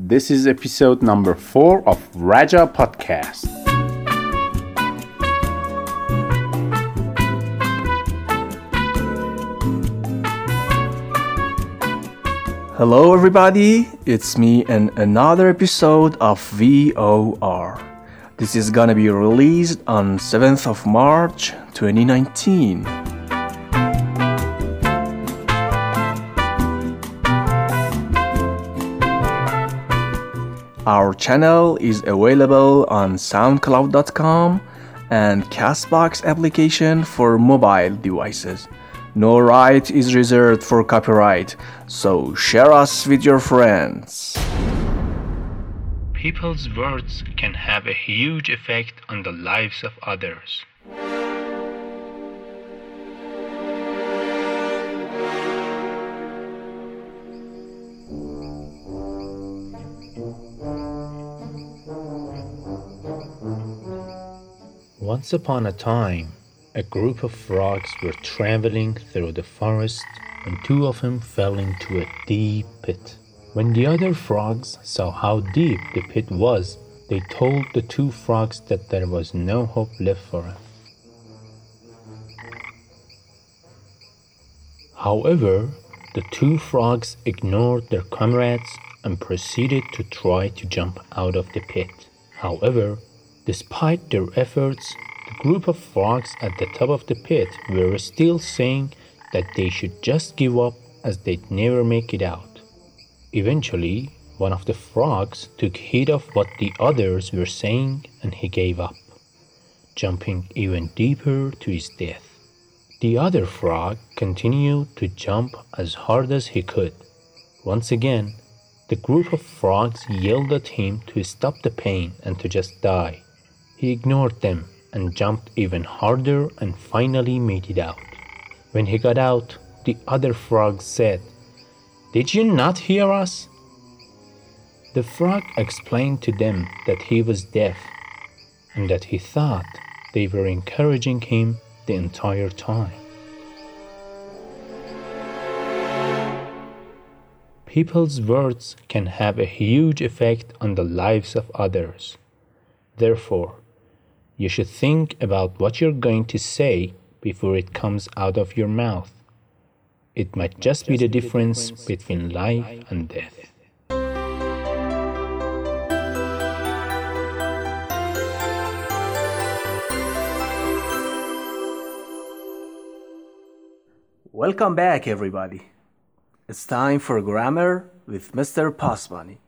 This is episode number four of Raja Podcast. Hello, everybody. It's me and another episode of VOR. This is gonna be released on 7th of March 2019. Our channel is available on SoundCloud.com and Castbox application for mobile devices. No right is reserved for copyright, so share us with your friends. People's words can have a huge effect on the lives of others. Once upon a time, a group of frogs were traveling through the forest when two of them fell into a deep pit. When the other frogs saw how deep the pit was, they told the two frogs that there was no hope left for them. However, the two frogs ignored their comrades and proceeded to try to jump out of the pit. However, despite their efforts, the group of frogs at the top of the pit were still saying that they should just give up as they'd never make it out. Eventually, one of the frogs took heed of what the others were saying and he gave up, jumping even deeper to his death. The other frog continued to jump as hard as he could. Once again, the group of frogs yelled at him to stop the pain and to just die. He ignored them and jumped even harder and finally made it out. When he got out, the other frogs said, Did you not hear us? The frog explained to them that he was deaf and that he thought they were encouraging him the entire time. People's words can have a huge effect on the lives of others. Therefore, you should think about what you're going to say before it comes out of your mouth. It might just be the difference between life and death. Welcome back, everybody. It's time for grammar with Mr. Pasbani.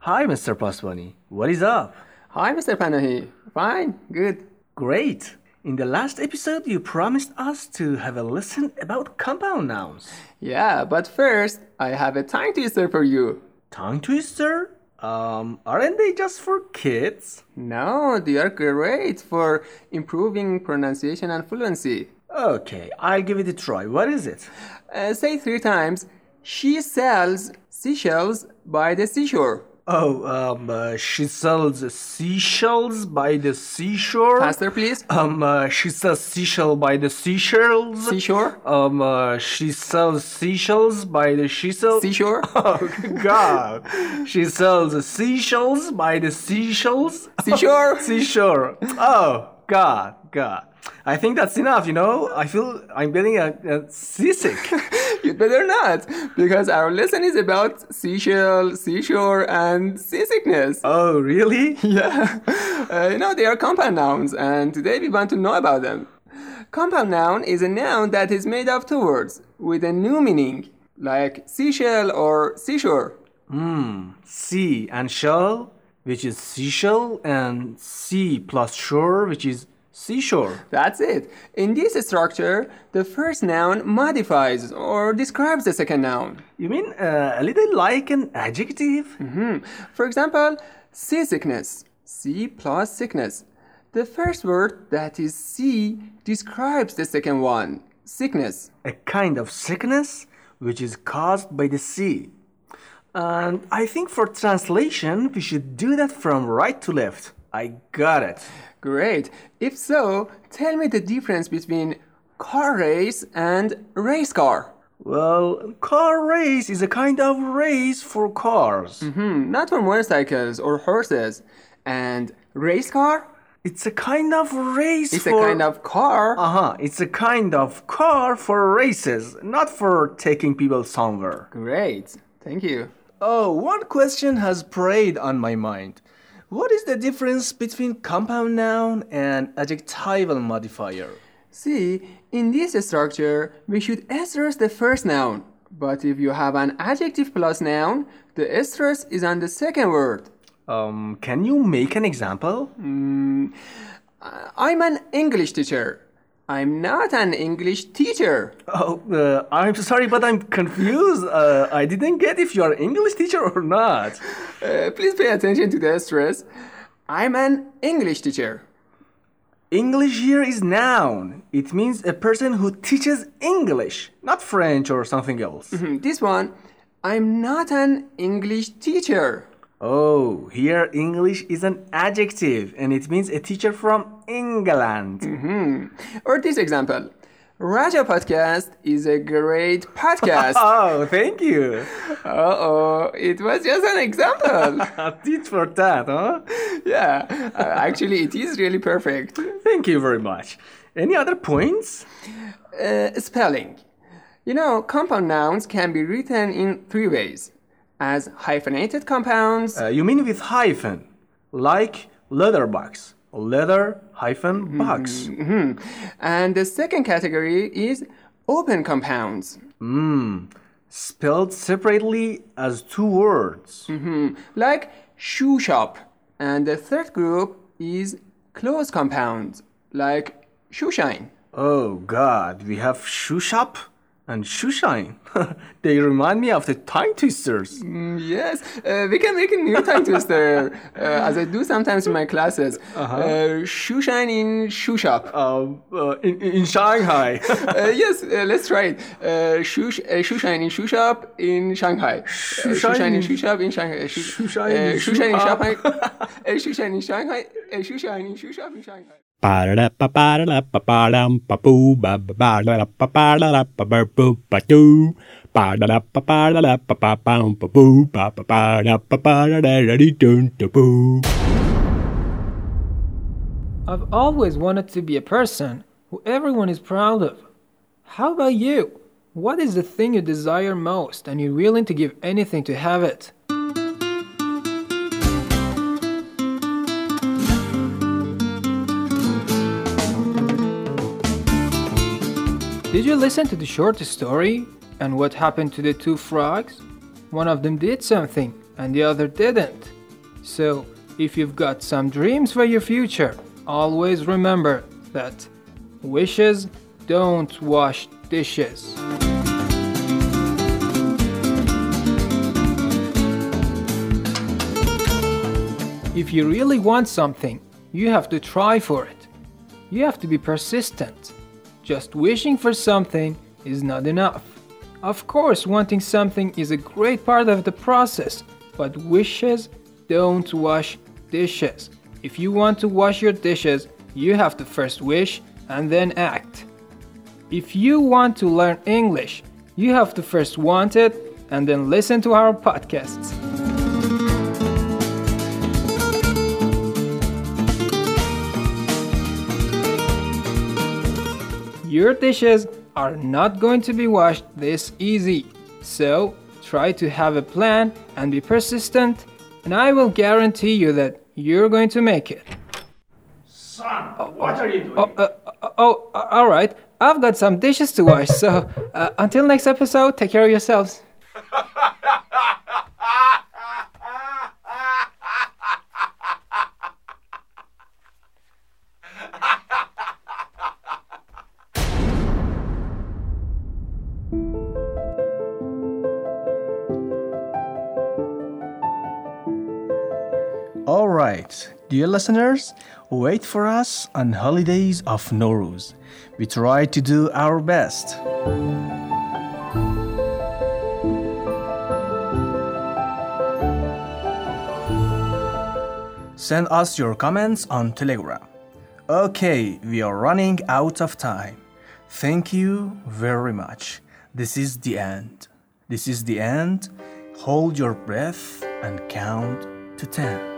Hi, Mr. Pasbani. What is up? Hi, Mr. Panahi. Fine, good. Great. In the last episode, you promised us to have a lesson about compound nouns. Yeah, but first, I have a tongue twister for you. Tongue twister? Um, aren't they just for kids? No, they are great for improving pronunciation and fluency. Okay, I'll give it a try. What is it? Uh, say three times. She sells seashells by the seashore. Oh, um, uh, she sells seashells by the seashore. Faster, please. Um, uh, she sells seashell by the seashells. Seashore. Um, uh, she sells seashells by the seashell. Seashore. Oh God! she sells seashells by the seashells. Seashore. Seashore. Oh God, God. I think that's enough. You know, I feel I'm getting a, a seasick. You'd better not, because our lesson is about seashell, seashore, and seasickness. oh, really? Yeah. Uh, you know, they are compound nouns, and today we want to know about them. Compound noun is a noun that is made of two words with a new meaning, like seashell or seashore. Hmm. Sea and shell, which is seashell, and sea plus shore, which is seashore. That's it. In this structure, the first noun modifies or describes the second noun. You mean uh, a little like an adjective? Hmm. For example, seasickness. Sea plus sickness. The first word, that is sea, describes the second one, sickness. A kind of sickness which is caused by the sea. And I think for translation, we should do that from right to left. I got it. Great. If so, tell me the difference between car race and race car. Well, car race is a kind of race for cars. Hmm, not for motorcycles or horses. And race car? It's a kind of race It's for a kind of car. Uh huh. It's a kind of car for races, not for taking people somewhere. Great. Thank you. Oh, one question has preyed on my mind. What is the difference between compound noun and adjectival modifier? See, in this structure, we should stress the first noun. But if you have an adjective plus noun, the stress is on the second word. Um, can you make an example? I'm an English teacher. I'm not an English teacher. Oh, uh, I'm sorry, but I'm confused. Uh, I didn't get if you're English teacher or not. Uh, please pay attention to the stress. I'm an English teacher. English here is noun. It means a person who teaches English, not French or something else. Hmm, This one, I'm not an English teacher. Oh, here English is an adjective and it means a teacher from England. Hmm. Or this example, Raja Podcast is a great podcast. Oh, thank you. uh oh, it was just an example. Tit for that, huh? yeah, uh, actually, it is really perfect. Thank you very much. Any other points? Uh, spelling. You know, compound nouns can be written in three ways as hyphenated compounds, Uh, you mean with hyphen, like leather mm-hmm. box, leather hyphen box. and the second category is open compounds, hmm. Spelled separately as two words. Mm-hmm. like shoe shop. And the third group is closed compounds, like shoe shine. Oh God, we have shoe shop and shoe shine. they remind me of the time twisters. Mm, Yes, uh, we can make a new tongue twister, uh, as I do sometimes in my classes. uh shoe shine in shoe shop. Um, uh, in, in Shanghai. Uh, yes, uh, let's try it. Uh, shoe, sh- uh, shoe shine in shoe shop in Shanghai. Uh, shine in shop in Shanghai. Uh, shoe, shoe shine uh, in shoe shoe shine in shop. Shanghai. uh, shine in Shanghai. Uh, shine in shoe shop in Shanghai. I've always wanted to be a person who everyone is proud of. How about you? What is the thing you desire most and you're willing to give anything to have it? Did you listen to the short story and what happened to the two frogs? One of them did something and the other didn't. So, if you've got some dreams for your future, always remember that wishes don't wash dishes. If you really want something, you have to try for it. You have to be persistent. Just wishing for something is not enough. Of course, wanting something is a great part of the process, but wishes don't wash dishes. If you want to wash your dishes, you have to first wish and then act. If you want to learn English, you have to first want it and then listen to our podcasts. Your dishes are not going to be washed this easy. So, try to have a plan and be persistent, and I will guarantee you that you're going to make it. Son, what are you doing? Oh, uh, uh, oh uh, all right. I've got some dishes to wash, so uh, until next episode, take care of yourselves. Dear listeners, wait for us on holidays of Noruz. We try to do our best. Send us your comments on Telegram. Okay, we are running out of time. Thank you very much. This is the end. This is the end. Hold your breath and count to 10.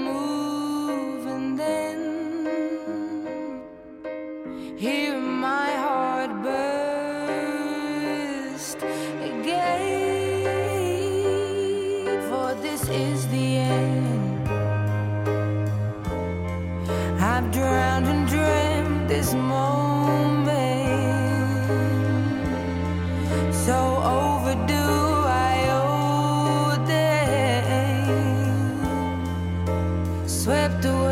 I've drowned and dreamt this moment. So overdue, I owe them. Swept away.